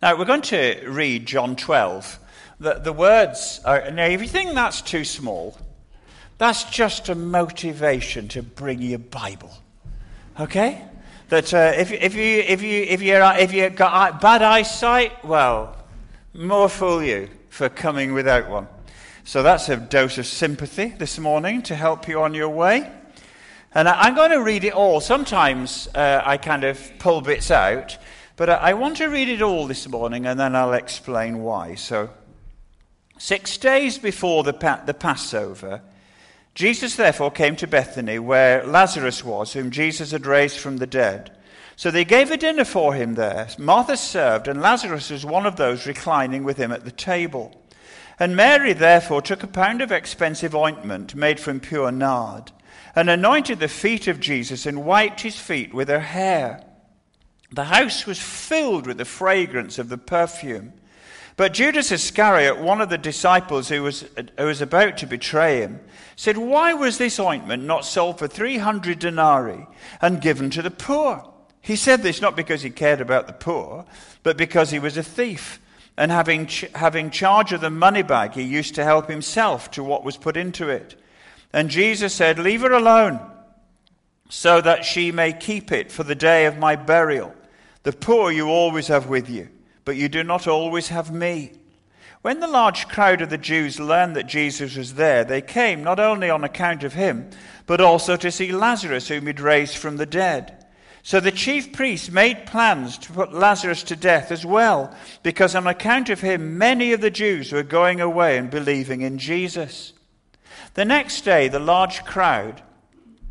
Now, we're going to read John 12. The, the words are, now, if you think that's too small, that's just a motivation to bring your Bible. Okay? That uh, if, if, you, if, you, if, you're, if you've got bad eyesight, well, more fool you for coming without one. So that's a dose of sympathy this morning to help you on your way. And I'm going to read it all. Sometimes uh, I kind of pull bits out, but I want to read it all this morning and then I'll explain why. So, six days before the, the Passover, Jesus therefore came to Bethany where Lazarus was, whom Jesus had raised from the dead. So they gave a dinner for him there. Martha served, and Lazarus was one of those reclining with him at the table. And Mary therefore took a pound of expensive ointment made from pure nard, and anointed the feet of Jesus, and wiped his feet with her hair. The house was filled with the fragrance of the perfume. But Judas Iscariot, one of the disciples who was, who was about to betray him, said, Why was this ointment not sold for 300 denarii and given to the poor? He said this not because he cared about the poor, but because he was a thief. And having, ch- having charge of the money bag, he used to help himself to what was put into it. And Jesus said, Leave her alone, so that she may keep it for the day of my burial. The poor you always have with you, but you do not always have me. When the large crowd of the Jews learned that Jesus was there, they came not only on account of him, but also to see Lazarus, whom he'd raised from the dead. So the chief priests made plans to put Lazarus to death as well, because on account of him, many of the Jews were going away and believing in Jesus. The next day, the large crowd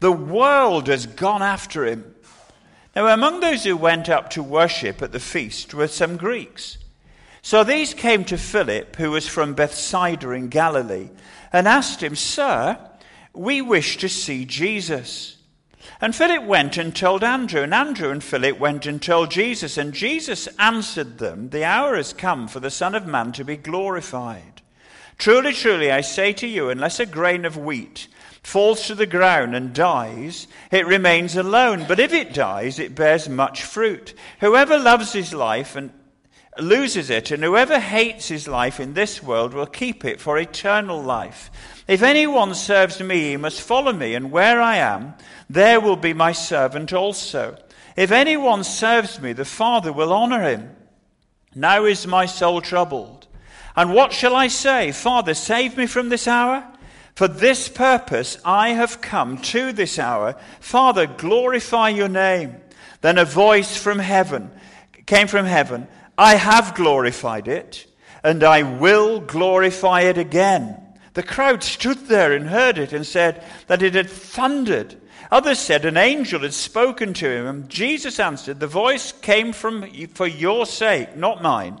the world has gone after him. Now, among those who went up to worship at the feast were some Greeks. So these came to Philip, who was from Bethsaida in Galilee, and asked him, Sir, we wish to see Jesus. And Philip went and told Andrew, and Andrew and Philip went and told Jesus, and Jesus answered them, The hour has come for the Son of Man to be glorified. Truly, truly, I say to you, unless a grain of wheat falls to the ground and dies, it remains alone. But if it dies, it bears much fruit. Whoever loves his life and loses it, and whoever hates his life in this world will keep it for eternal life. If anyone serves me, he must follow me, and where I am, there will be my servant also. If anyone serves me, the Father will honor him. Now is my soul troubled. And what shall I say? Father, save me from this hour? For this purpose I have come to this hour. Father, glorify your name. Then a voice from heaven came from heaven. I have glorified it, and I will glorify it again. The crowd stood there and heard it and said that it had thundered. Others said an angel had spoken to him. And Jesus answered, The voice came from for your sake, not mine.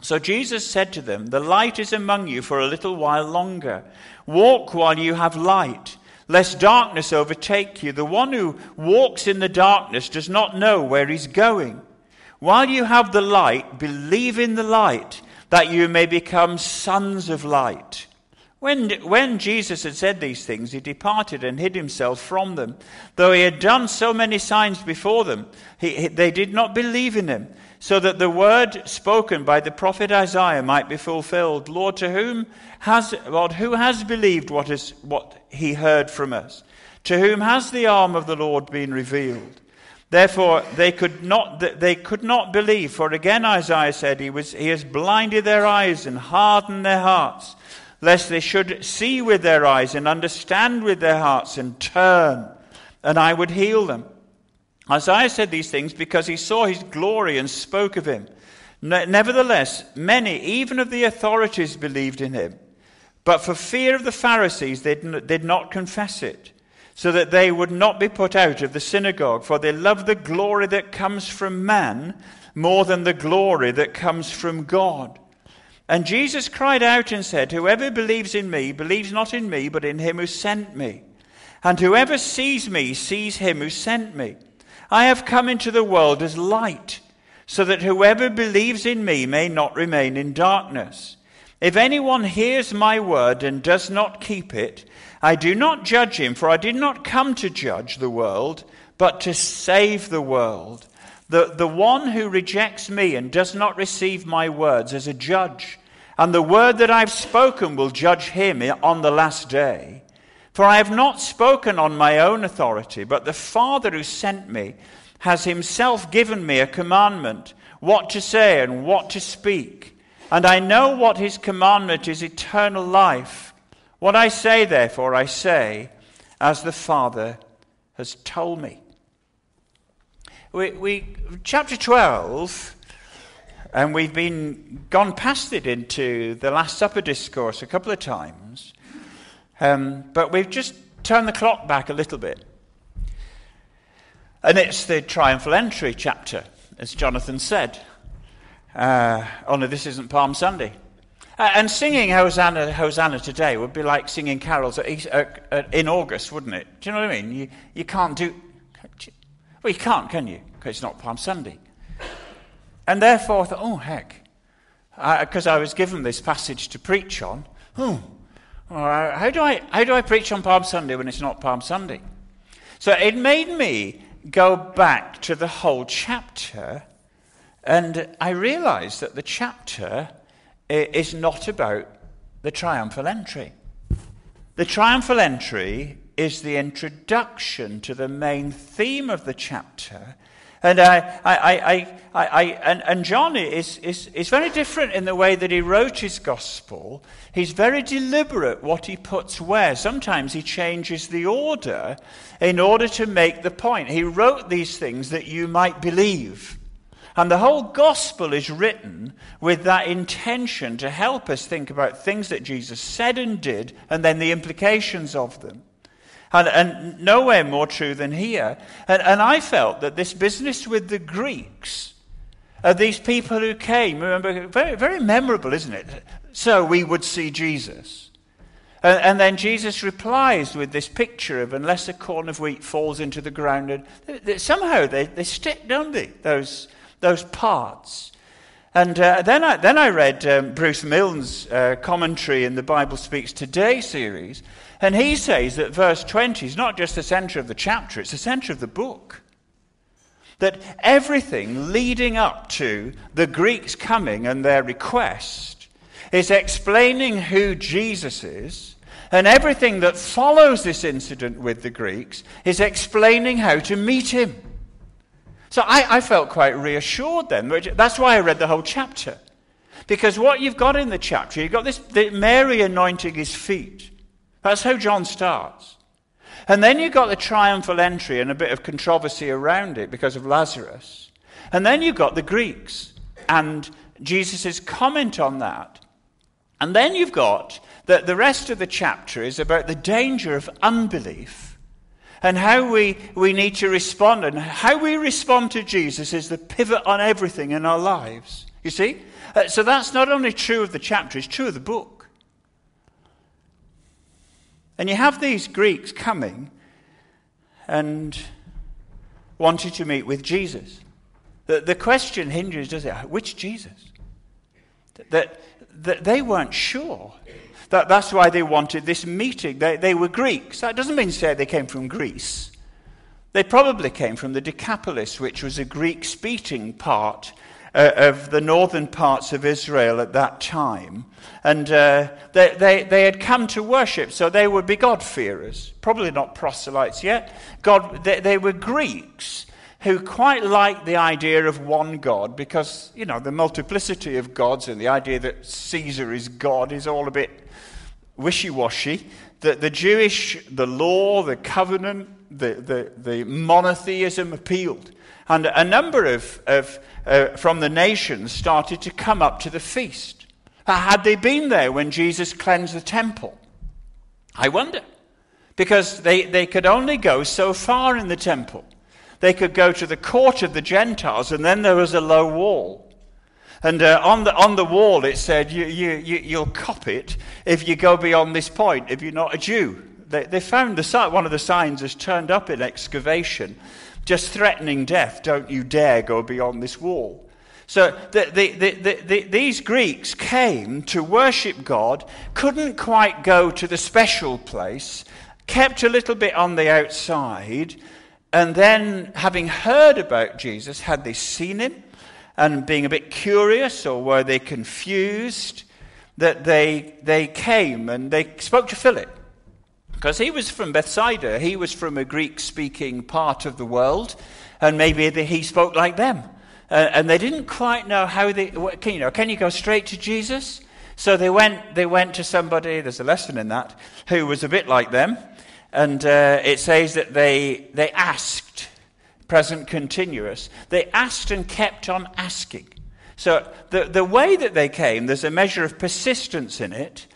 So Jesus said to them, The light is among you for a little while longer. Walk while you have light, lest darkness overtake you. The one who walks in the darkness does not know where he's going. While you have the light, believe in the light, that you may become sons of light. When, when Jesus had said these things, he departed and hid himself from them. Though he had done so many signs before them, he, he, they did not believe in him, so that the word spoken by the prophet Isaiah might be fulfilled. Lord, to whom has, Lord, who has believed what, is, what he heard from us? To whom has the arm of the Lord been revealed? Therefore, they could not, they could not believe, for again Isaiah said, he, was, he has blinded their eyes and hardened their hearts lest they should see with their eyes and understand with their hearts and turn, and I would heal them. Isaiah said these things because he saw his glory and spoke of him. Nevertheless, many, even of the authorities, believed in him. But for fear of the Pharisees, they did not confess it, so that they would not be put out of the synagogue, for they love the glory that comes from man more than the glory that comes from God. And Jesus cried out and said, Whoever believes in me believes not in me, but in him who sent me. And whoever sees me sees him who sent me. I have come into the world as light, so that whoever believes in me may not remain in darkness. If anyone hears my word and does not keep it, I do not judge him, for I did not come to judge the world, but to save the world. The, the one who rejects me and does not receive my words is a judge, and the word that I've spoken will judge him on the last day. For I have not spoken on my own authority, but the Father who sent me has himself given me a commandment what to say and what to speak. And I know what his commandment is eternal life. What I say, therefore, I say as the Father has told me we, we, chapter 12, and we've been gone past it into the Last Supper discourse a couple of times, um, but we've just turned the clock back a little bit. And it's the triumphal entry chapter, as Jonathan said. Uh, only this isn't Palm Sunday. Uh, and singing Hosanna, Hosanna today would be like singing carols at, in August, wouldn't it? Do you know what I mean? You, you can't do. Well, you can't, can you? Because it's not Palm Sunday. And therefore, I thought, oh, heck. Because I, I, was given this passage to preach on. How, do I, how do I preach on Palm Sunday when it's not Palm Sunday? So it made me go back to the whole chapter, and I realized that the chapter is not about the triumphal entry. The triumphal entry is the introduction to the main theme of the chapter. And, I, I, I, I, and, and John is, is, is very different in the way that he wrote his gospel. He's very deliberate what he puts where. Sometimes he changes the order in order to make the point. He wrote these things that you might believe. And the whole gospel is written with that intention to help us think about things that Jesus said and did, and then the implications of them. And, and nowhere more true than here. And, and I felt that this business with the Greeks, uh, these people who came, remember, very, very memorable, isn't it? So we would see Jesus. And, and, then Jesus replies with this picture of unless a corn of wheat falls into the ground, and they, they, somehow they, they stick, don't they? Those, those parts. And uh, then, I, then I read um, Bruce Milne's uh, commentary in the Bible Speaks Today series, and he says that verse 20 is not just the center of the chapter, it's the center of the book. That everything leading up to the Greeks coming and their request is explaining who Jesus is, and everything that follows this incident with the Greeks is explaining how to meet him. So I, I felt quite reassured then. That's why I read the whole chapter. Because what you've got in the chapter, you've got this Mary anointing his feet. That's how John starts. And then you've got the triumphal entry and a bit of controversy around it because of Lazarus. And then you've got the Greeks and Jesus' comment on that. And then you've got that the rest of the chapter is about the danger of unbelief and how we, we need to respond. And how we respond to Jesus is the pivot on everything in our lives. You see? Uh, so that's not only true of the chapter, it's true of the book. And you have these Greeks coming and wanting to meet with Jesus. The, the question hinges, does it? Which Jesus? that, that they weren't sure. That, that's why they wanted this meeting. They, they were Greeks. That doesn't mean to say they came from Greece. They probably came from the Decapolis, which was a Greek speaking part uh, of the northern parts of Israel at that time. And uh, they, they, they had come to worship, so they would be God-fearers. Probably not proselytes yet. God, they, they were Greeks who quite liked the idea of one God because, you know, the multiplicity of gods and the idea that Caesar is God is all a bit wishy washy. The, the Jewish, the law, the covenant, the, the, the monotheism appealed. And a number of, of uh, from the nations started to come up to the feast. Had they been there when Jesus cleansed the temple? I wonder. Because they, they could only go so far in the temple. They could go to the court of the Gentiles, and then there was a low wall. And uh, on, the, on the wall it said, you, you, you, you'll cop it if you go beyond this point, if you're not a Jew. They, they found the, one of the signs has turned up in excavation, just threatening death. Don't you dare go beyond this wall. So the, the, the, these Greeks came to worship God, couldn't quite go to the special place, kept a little bit on the outside, and then, having heard about Jesus, had they seen him and being a bit curious or were they confused, that they, they came and they spoke to Philip. Because he was from Bethsaida, he was from a Greek speaking part of the world, and maybe he spoke like them. Uh, and they didn't quite know how they, can you know, can you go straight to Jesus? So they went, they went to somebody, there's a lesson in that, who was a bit like them. And uh, it says that they, they asked, present continuous, they asked and kept on asking. So the, the way that they came, there's a measure of persistence in it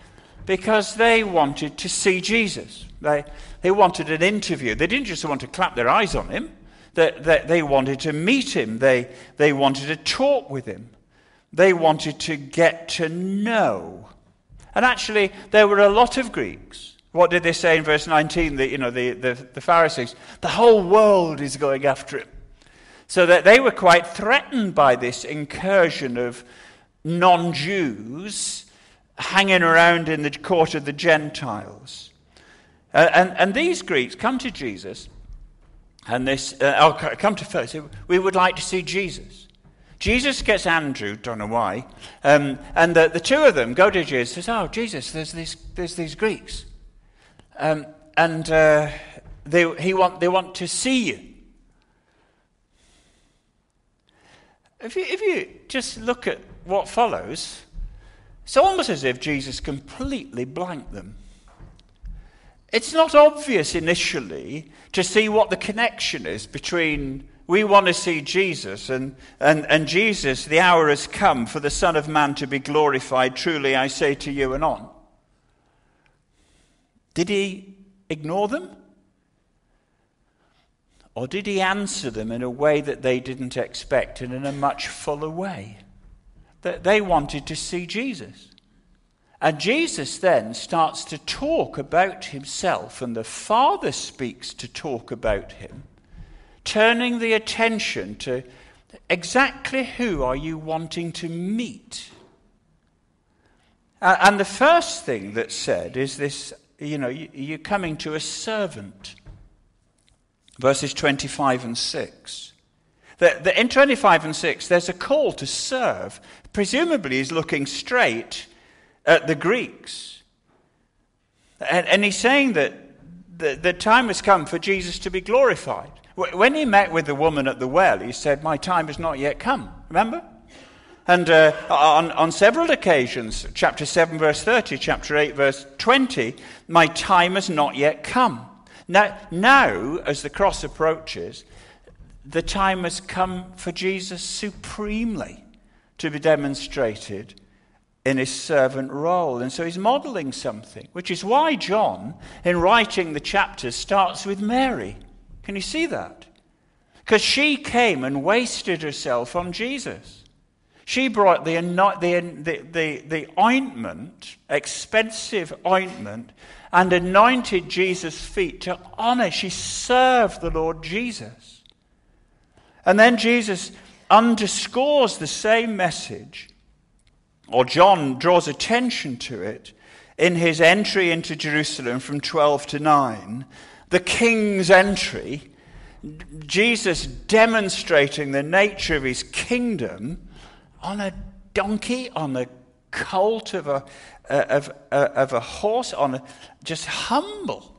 because they wanted to see Jesus. They, they wanted an interview. They didn't just want to clap their eyes on him, they, they, they wanted to meet him, they, they wanted to talk with him, they wanted to get to know. And actually, there were a lot of Greeks what did they say in verse 19? The, you know, the, the, the Pharisees. The whole world is going after him. So that they were quite threatened by this incursion of non Jews hanging around in the court of the Gentiles. Uh, and, and these Greeks come to Jesus, and this, uh, I'll come to first. We would like to see Jesus. Jesus gets Andrew, don't know why, um, and the, the, two of them go to Jesus and says, Oh, Jesus, there's, these, there's these Greeks. Um, and uh, they, he want, they want to see you. If you, if you just look at what follows, it's almost as if Jesus completely blanked them. It's not obvious initially to see what the connection is between we want to see Jesus and, and, and Jesus, the hour has come for the Son of Man to be glorified. Truly, I say to you, and on. Did he ignore them? Or did he answer them in a way that they didn't expect and in a much fuller way? That they wanted to see Jesus. And Jesus then starts to talk about himself, and the Father speaks to talk about him, turning the attention to exactly who are you wanting to meet? And the first thing that's said is this you know, you're coming to a servant. Verses 25 and 6. The, in 25 and 6, there's a call to serve. Presumably, he's looking straight at the Greeks. And, and he's saying that the, the time has come for Jesus to be glorified. When he met with the woman at the well, he said, My time has not yet come. Remember? And uh, on, on several occasions, chapter 7, verse 30, chapter 8, verse 20, my time has not yet come. Now, now, as the cross approaches, the time has come for Jesus supremely to be demonstrated in his servant role. And so he's modeling something, which is why John, in writing the chapters, starts with Mary. Can you see that? Because she came and wasted herself on Jesus. She brought the, the, the, the, ointment, expensive ointment, and anointed Jesus' feet to honor. She served the Lord Jesus. And then Jesus underscores the same message or John draws attention to it in his entry into Jerusalem from 12 to 9, the king's entry, Jesus demonstrating the nature of his kingdom on a donkey, on the colt of a, uh, of, uh, of a horse, on a, just humble.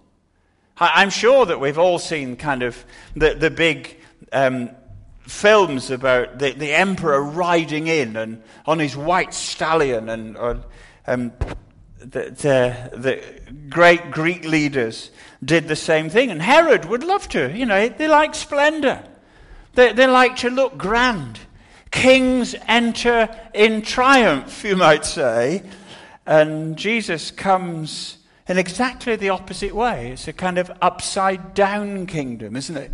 I'm sure that we've all seen kind of the, the big um, films about the, the emperor riding in and on his white stallion and um, the, the, the, great Greek leaders did the same thing. And Herod would love to. You know, they like splendor, they, they like to look grand. Kings enter in triumph, you might say. And Jesus comes in exactly the opposite way. It's a kind of upside down kingdom, isn't it?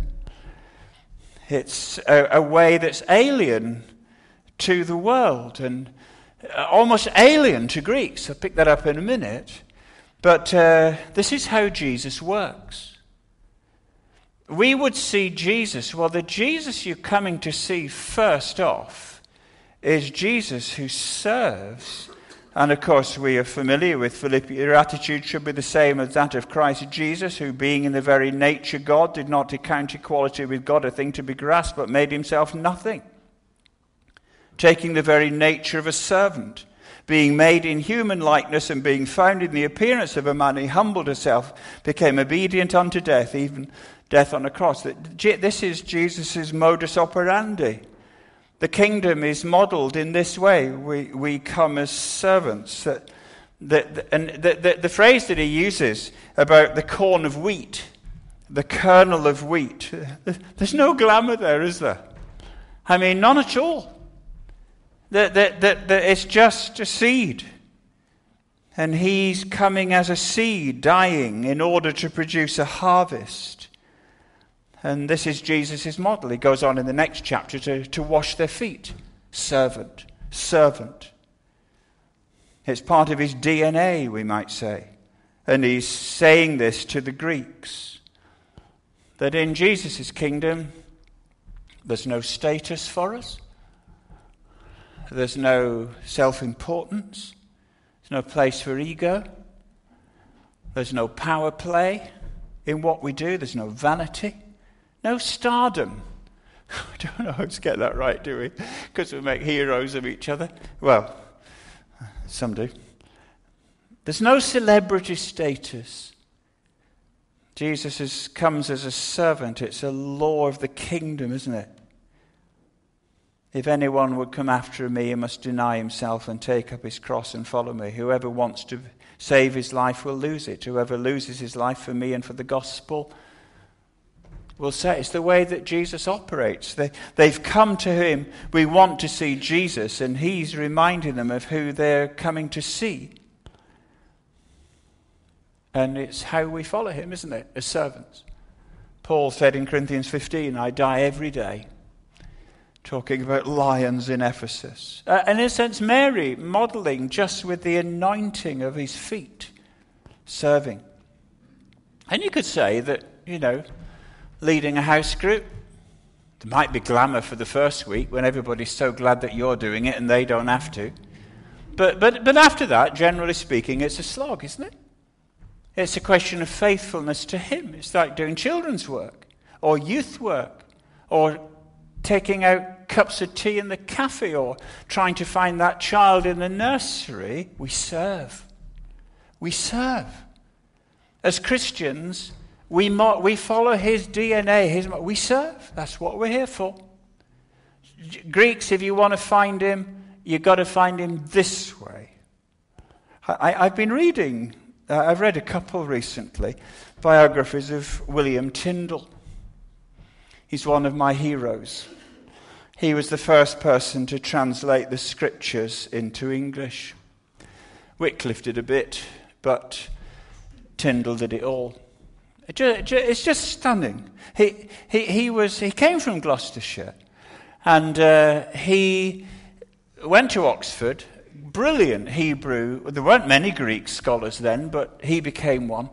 It's a, a way that's alien to the world and uh, almost alien to Greeks. I'll pick that up in a minute. But uh, this is how Jesus works. We would see Jesus, well, the Jesus you're coming to see first off is Jesus who serves. And of course, we are familiar with Philippi. Your attitude should be the same as that of Christ Jesus, who, being in the very nature God, did not account equality with God a thing to be grasped, but made himself nothing taking the very nature of a servant. Being made in human likeness and being found in the appearance of a man, he humbled himself, became obedient unto death, even death on a cross. This is Jesus' modus operandi. The kingdom is modeled in this way. We, we come as servants. And the, the, the phrase that he uses about the corn of wheat, the kernel of wheat, there's no glamour there, is there? I mean, none at all. That, that, that, that it's just a seed. And he's coming as a seed, dying in order to produce a harvest. And this is Jesus' model. He goes on in the next chapter to, to wash their feet. Servant, servant. It's part of his DNA, we might say. And he's saying this to the Greeks that in Jesus' kingdom, there's no status for us, there's no self importance. There's no place for ego. There's no power play in what we do. There's no vanity. No stardom. I don't know how to get that right, do we? Because we make heroes of each other. Well, some do. There's no celebrity status. Jesus is, comes as a servant. It's a law of the kingdom, isn't it? If anyone would come after me, he must deny himself and take up his cross and follow me. Whoever wants to save his life will lose it. Whoever loses his life for me and for the gospel will say it's the way that Jesus operates. They, they've come to him. We want to see Jesus, and he's reminding them of who they're coming to see. And it's how we follow him, isn't it, as servants? Paul said in Corinthians 15, I die every day talking about lions in Ephesus. Uh, and in a sense, Mary modeling just with the anointing of his feet, serving. And you could say that, you know, leading a house group, there might be glamour for the first week when everybody's so glad that you're doing it and they don't have to. But, but, but after that, generally speaking, it's a slog, isn't it? It's a question of faithfulness to Him. It's like doing children's work or youth work or taking out cups of tea in the cafe or trying to find that child in the nursery. We serve. We serve. As Christians, we, mo- we follow his DNA. His, we serve. That's what we're here for. Greeks, if you want to find him, you've got to find him this way. I, have been reading, uh, I've read a couple recently, biographies of William Tyndale. He's one of my heroes. He was the first person to translate the scriptures into English. Wycliffe did a bit, but Tyndale did it all. It's just stunning. He, he, he, was, he came from Gloucestershire and uh, he went to Oxford. Brilliant Hebrew. There weren't many Greek scholars then, but he became one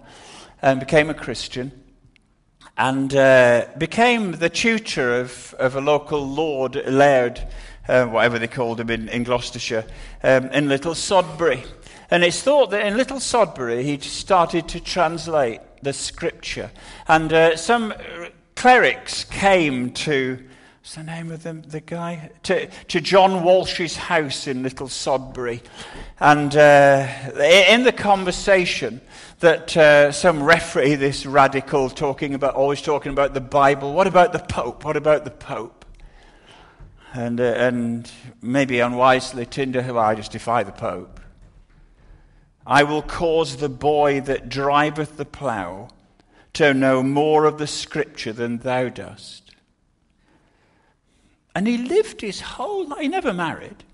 and became a Christian and uh, became the tutor of, of a local lord, laird, uh, whatever they called him in, in Gloucestershire, um, in Little Sodbury. And it's thought that in Little Sodbury he started to translate the scripture. And uh, some clerics came to, what's the name of the, the guy? To, to John Walsh's house in Little Sodbury. And uh, in the conversation, that uh, some referee, this radical, talking about, always talking about the Bible. What about the Pope? What about the Pope? And, uh, and maybe unwisely, Tyndale, well, I just defy the Pope. I will cause the boy that driveth the plough to know more of the scripture than thou dost. And he lived his whole life, he never married.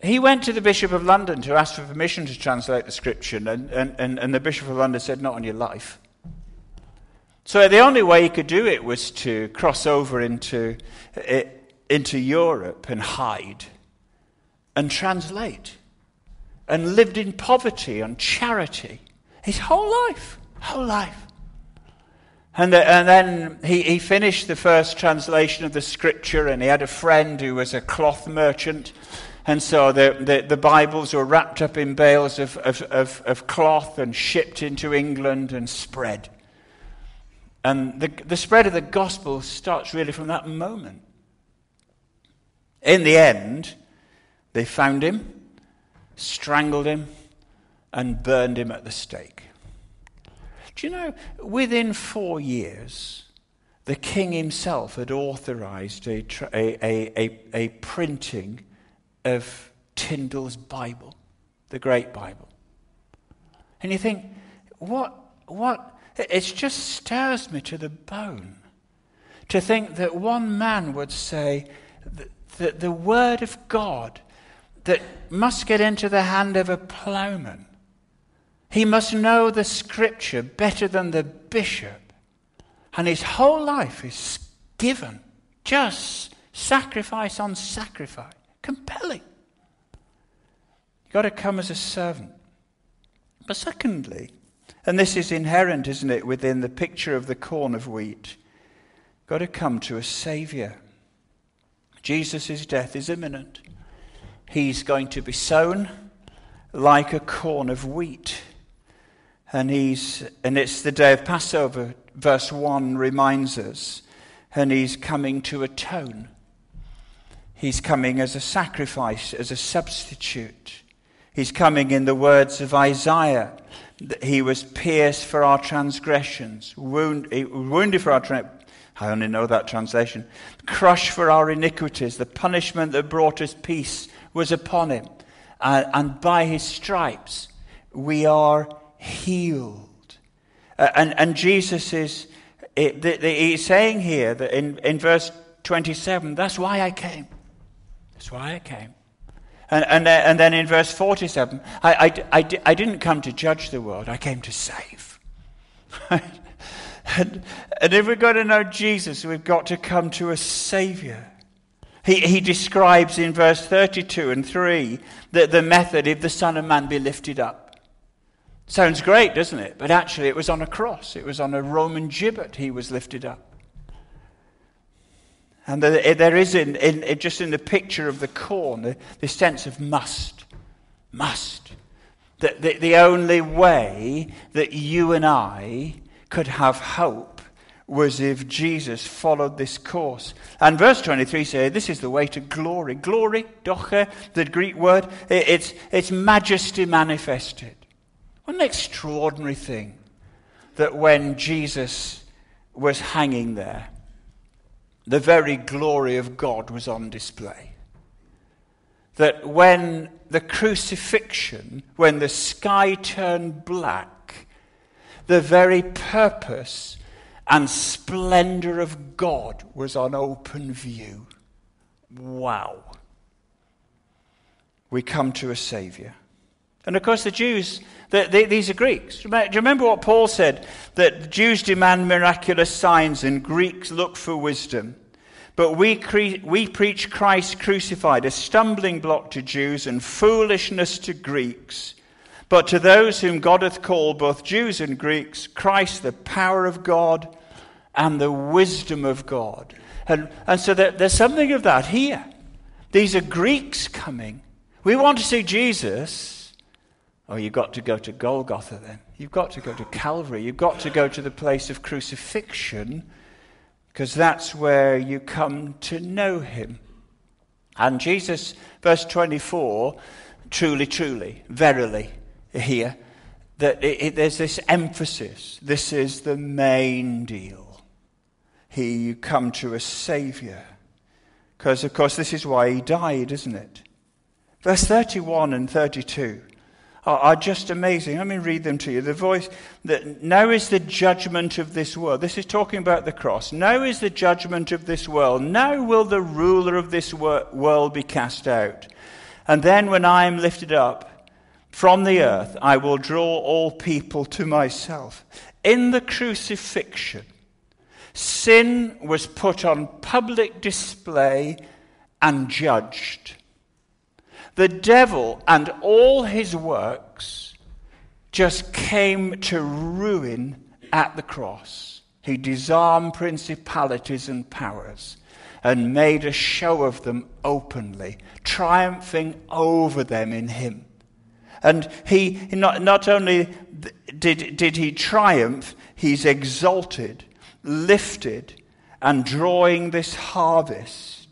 He went to the Bishop of London to ask for permission to translate the scripture, and, and, and, and the Bishop of London said, Not on your life. So the only way he could do it was to cross over into, eh, into Europe and hide and translate and lived in poverty and charity his whole life, whole life. And, the, and then he, he finished the first translation of the scripture, and he had a friend who was a cloth merchant. And so the, the, the Bibles were wrapped up in bales of, of, of, of cloth and shipped into England and spread. And the, the spread of the gospel starts really from that moment. In the end, they found him strangled him, and burned him at the stake. Do you know, within four years, the king himself had authorized a, a, a, a, printing of Tyndale's Bible, the Great Bible. And you think, what, what, it just stirs me to the bone to think that one man would say that, that the Word of God that must get into the hand of a ploughman. He must know the scripture better than the bishop. And his whole life is given, just sacrifice on sacrifice. Compelling. You've got to come as a servant. But secondly, and this is inherent, isn't it, within the picture of the corn of wheat, got to come to a Saviour. Jesus' death is imminent he's going to be sown like a corn of wheat. And, he's, and it's the day of Passover, verse 1 reminds us. And he's coming to atone. He's coming as a sacrifice, as a substitute. He's coming in the words of Isaiah. that He was pierced for our transgressions, wound, wounded for our transgressions. I only know that translation. Crushed for our iniquities, the punishment that brought us peace was upon him. And by his stripes, we are healed. Uh, and, and Jesus is it, the, the, he's saying here that in, in verse 27, that's why I came. That's why I came. And, and, uh, and then in verse 47, I, I, I, I didn't come to judge the world, I came to save. and, and if we're going to know Jesus, we've got to come to a Savior. He, he describes in verse 32 and 3 that the method if the Son of Man be lifted up. Sounds great, doesn't it? But actually, it was on a cross, it was on a Roman gibbet he was lifted up. And there is, in, in, just in the picture of the corn, the, the sense of must. Must. That the, the only way that you and I could have hope was if Jesus followed this course. And verse 23 says, This is the way to glory. Glory, doxa, the Greek word, it's, it's majesty manifested. What an extraordinary thing that when Jesus was hanging there, the very glory of God was on display. That when the crucifixion, when the sky turned black, the very purpose and splendor of God was on open view. Wow. We come to a Savior. And of course, the Jews, these are Greeks. Do you remember what Paul said? That Jews demand miraculous signs and Greeks look for wisdom. But we, cre- we preach Christ crucified, a stumbling block to Jews and foolishness to Greeks. But to those whom God hath called, both Jews and Greeks, Christ, the power of God and the wisdom of God. And, and so there, there's something of that here. These are Greeks coming. We want to see Jesus. Oh, you've got to go to Golgotha then. You've got to go to Calvary. You've got to go to the place of crucifixion because that's where you come to know him. And Jesus, verse 24, truly, truly, verily, here, that it, it, there's this emphasis. This is the main deal. Here you come to a Savior. Because, of course, this is why he died, isn't it? Verse 31 and 32 are, are just amazing. Let me read them to you. The voice that now is the judgment of this world. This is talking about the cross. Now is the judgment of this world. Now will the ruler of this wor- world be cast out. And then when I am lifted up from the earth, I will draw all people to myself. In the crucifixion, sin was put on public display and judged. The devil and all his works just came to ruin at the cross. He disarmed principalities and powers and made a show of them openly, triumphing over them in him. And he not, not only did, did he triumph, he's exalted, lifted, and drawing this harvest.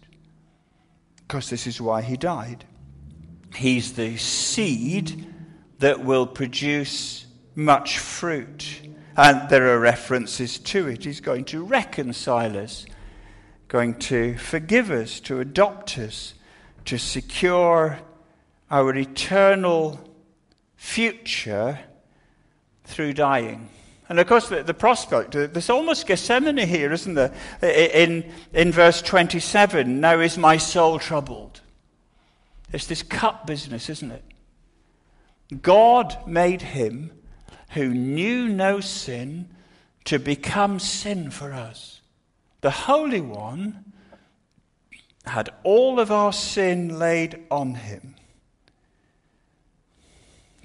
Because this is why he died. He's the seed that will produce much fruit. And there are references to it. He's going to reconcile us, going to forgive us, to adopt us, to secure our eternal future through dying. And of course, the, the, prospect, there's almost Gethsemane here, isn't there? In, in verse 27, now is my soul troubled. It's this cup business, isn't it? God made him who knew no sin to become sin for us. The Holy One had all of our sin laid on him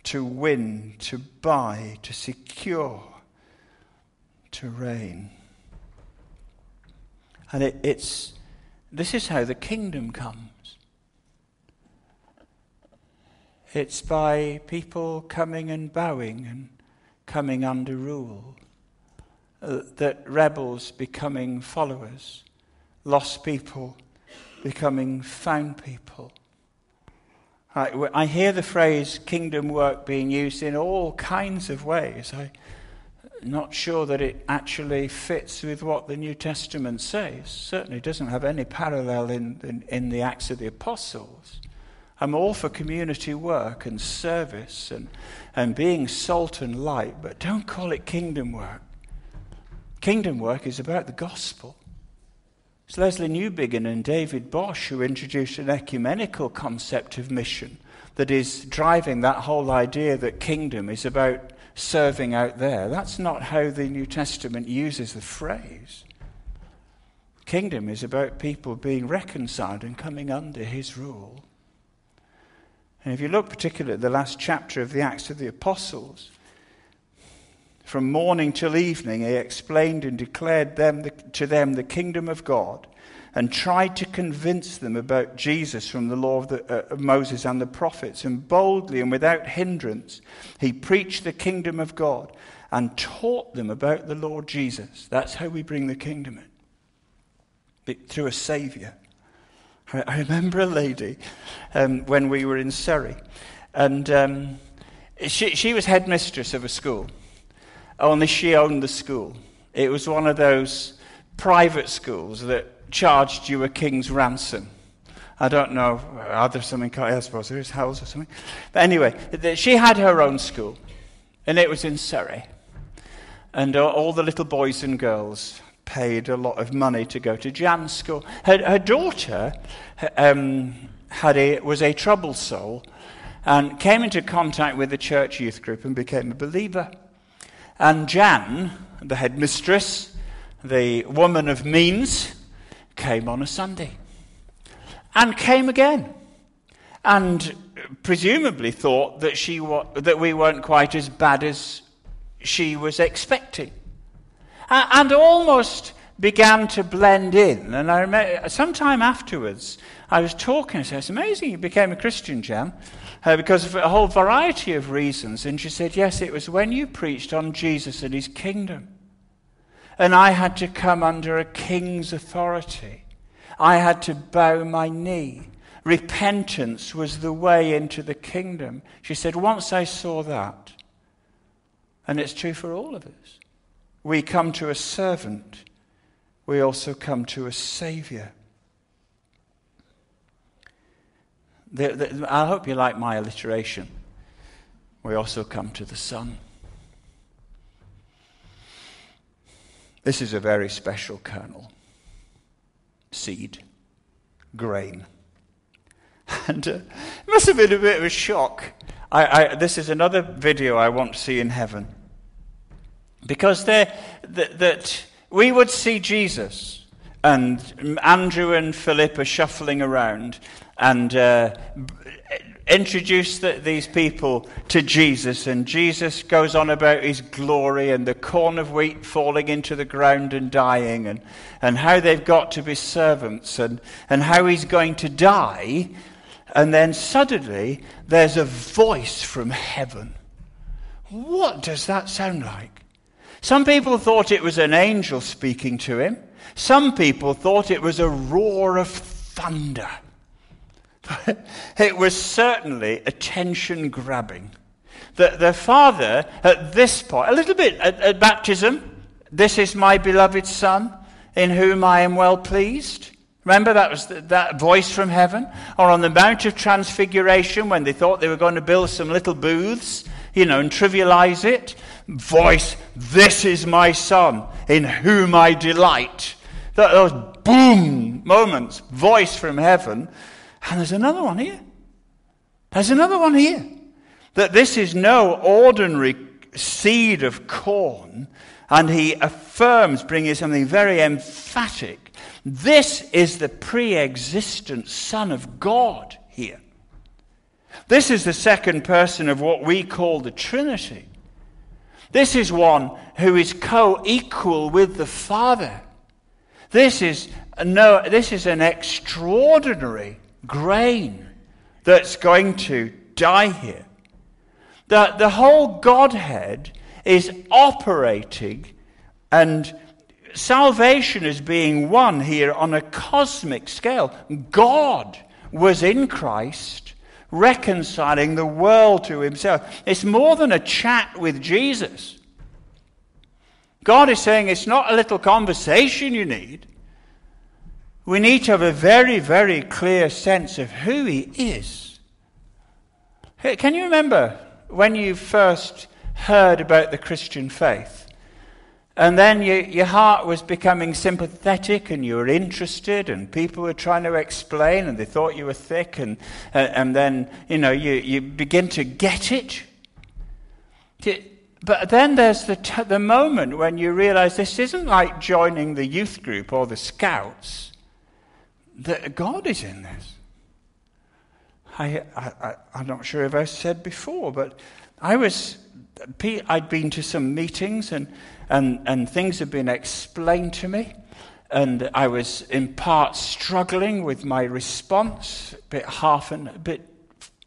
to win, to buy, to secure, to reign. And it, it's this is how the kingdom comes. It's by people coming and bowing and coming under rule. Uh, that rebels becoming followers, lost people becoming found people. I, I hear the phrase kingdom work being used in all kinds of ways. I'm not sure that it actually fits with what the New Testament says. Certainly doesn't have any parallel in, in, in the Acts of the Apostles. I'm all for community work and service and, and being salt and light, but don't call it kingdom work. Kingdom work is about the gospel. It's Lesslie Newbigin and David Bosch who introduced an ecumenical concept of mission that is driving that whole idea that kingdom is about serving out there. That's not how the New Testament uses the phrase. Kingdom is about people being reconciled and coming under his rule. And if you look particularly at the last chapter of the Acts of the Apostles, from morning till evening, he explained and declared them the, to them the kingdom of God and tried to convince them about Jesus from the law of, the, uh, of Moses and the prophets. And boldly and without hindrance, he preached the kingdom of God and taught them about the Lord Jesus. That's how we bring the kingdom in, through a Savior. I remember a lady um, when we were in Surrey, and um, she, she was headmistress of a school, only she owned the school. It was one of those private schools that charged you a king's ransom. I don't know, are there something, I suppose there's house or something. But anyway, she had her own school, and it was in Surrey. And all the little boys and girls paid a lot of money to go to Jan's school. Her, her daughter um, had a, was a troubled soul and came into contact with the church youth group and became a believer. And Jan, the headmistress, the woman of means, came on a Sunday and came again. And presumably thought that, she wa- that we weren't quite as bad as she was expecting. and almost began to blend in. And I remember sometime afterwards, I was talking. I said, It's amazing you became a Christian, Jan, uh, because of a whole variety of reasons. And she said, Yes, it was when you preached on Jesus and his kingdom. And I had to come under a king's authority. I had to bow my knee. Repentance was the way into the kingdom. She said, Once I saw that, and it's true for all of us, we come to a servant, we also come to a savior. The, the, I hope you like my alliteration. We also come to the Son. This is a very special kernel, seed, grain. And uh, it must have been a bit of a shock. I, I, this is another video I want to see in heaven. Because that, that we would see Jesus, and Andrew and Philip are shuffling around, and uh, introduce the, these people to Jesus, and Jesus goes on about his glory and the corn of wheat falling into the ground and dying, and, and how they've got to be servants, and, and how he's going to die. And then suddenly there's a voice from heaven. What does that sound like? Some people thought it was an angel speaking to him. Some people thought it was a roar of thunder. it was certainly attention grabbing. The, the father, at this point, a little bit at, at baptism, this is my beloved son in whom I am well pleased. Remember that was the, that voice from heaven? Or on the Mount of Transfiguration when they thought they were going to build some little booths, you know, and trivialize it. Voice, this is my son in whom I delight. Those boom moments, voice from heaven. And there's another one here. There's another one here. That this is no ordinary seed of corn. And he affirms, bringing something very emphatic. This is the pre existent Son of God here. This is the second person of what we call the Trinity. This is one who is co equal with the Father. This is, no, this is an extraordinary grain that's going to die here. That the whole Godhead is operating, and salvation is being won here on a cosmic scale. God was in Christ, reconciling the world to himself. It's more than a chat with Jesus. God is saying it's not a little conversation you need we need to have a very, very clear sense of who he is. Can you remember when you first heard about the Christian faith? And then you, your heart was becoming sympathetic and you were interested, and people were trying to explain, and they thought you were thick, and, uh, and then, you know, you, you begin to get it. But then there's the, t- the moment when you realize this isn't like joining the youth group or the scouts that God is in this. I, I, I'm not sure if I said before, but I was, I'd been to some meetings and, and, and things had been explained to me. And I was in part struggling with my response, a bit half and a bit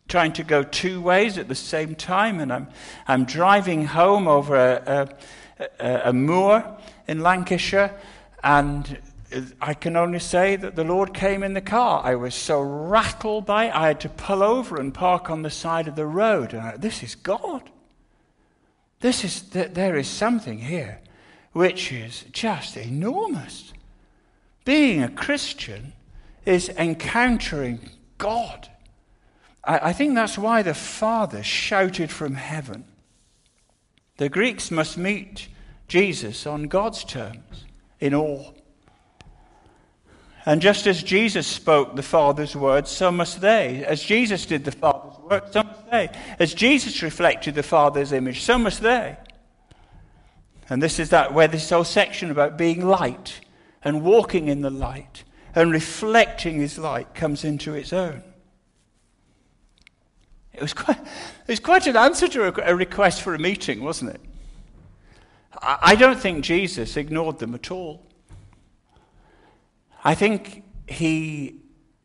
trying to go two ways at the same time. And I'm, I'm driving home over a, a, a, a moor in Lancashire, and I can only say that the Lord came in the car. I was so rattled by it, I had to pull over and park on the side of the road. I, this is God. This is, there is something here which is just enormous. Being a Christian is encountering God. I, I think that's why the Father shouted from heaven. The Greeks must meet Jesus on God's terms in awe. And just as Jesus spoke the Father's words, so must they. As Jesus did the Father's work, so must they. As Jesus reflected the Father's image, so must they. And this is that where this whole section about being light and walking in the light and reflecting his light comes into its own. It was quite, it was quite an answer to a, a request for a meeting, wasn't it? I don't think Jesus ignored them at all. I think he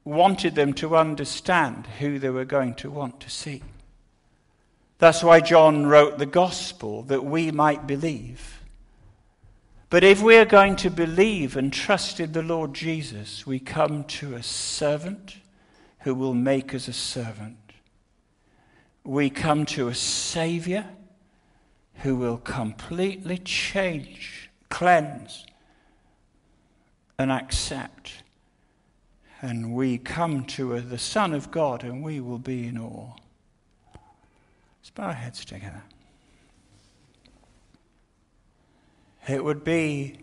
wanted them to understand who they were going to want to see. That's why John wrote the gospel, that we might believe. But if we are going to believe and trust in the Lord Jesus, we come to a servant who will make us a servant. We come to a Savior who will completely change, cleanse, and accept. And we come to the Son of God and we will be in awe. Let's bow our heads together. It would be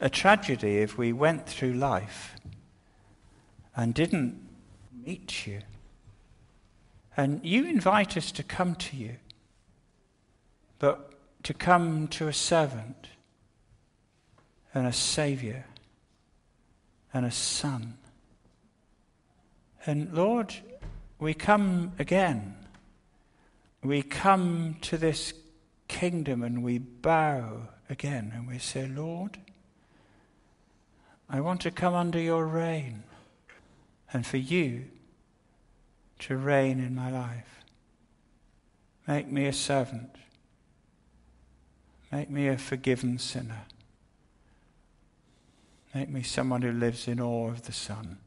a tragedy if we went through life and didn't meet you. And you invite us to come to you, but to come to a servant and a Savior and a Son. And Lord, we come again. We come to this kingdom and we bow again and we say, Lord, I want to come under your reign and for you to reign in my life. Make me a servant. Make me a forgiven sinner. Make me someone who lives in awe of the Son.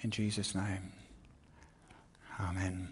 In Jesus' name, Amen.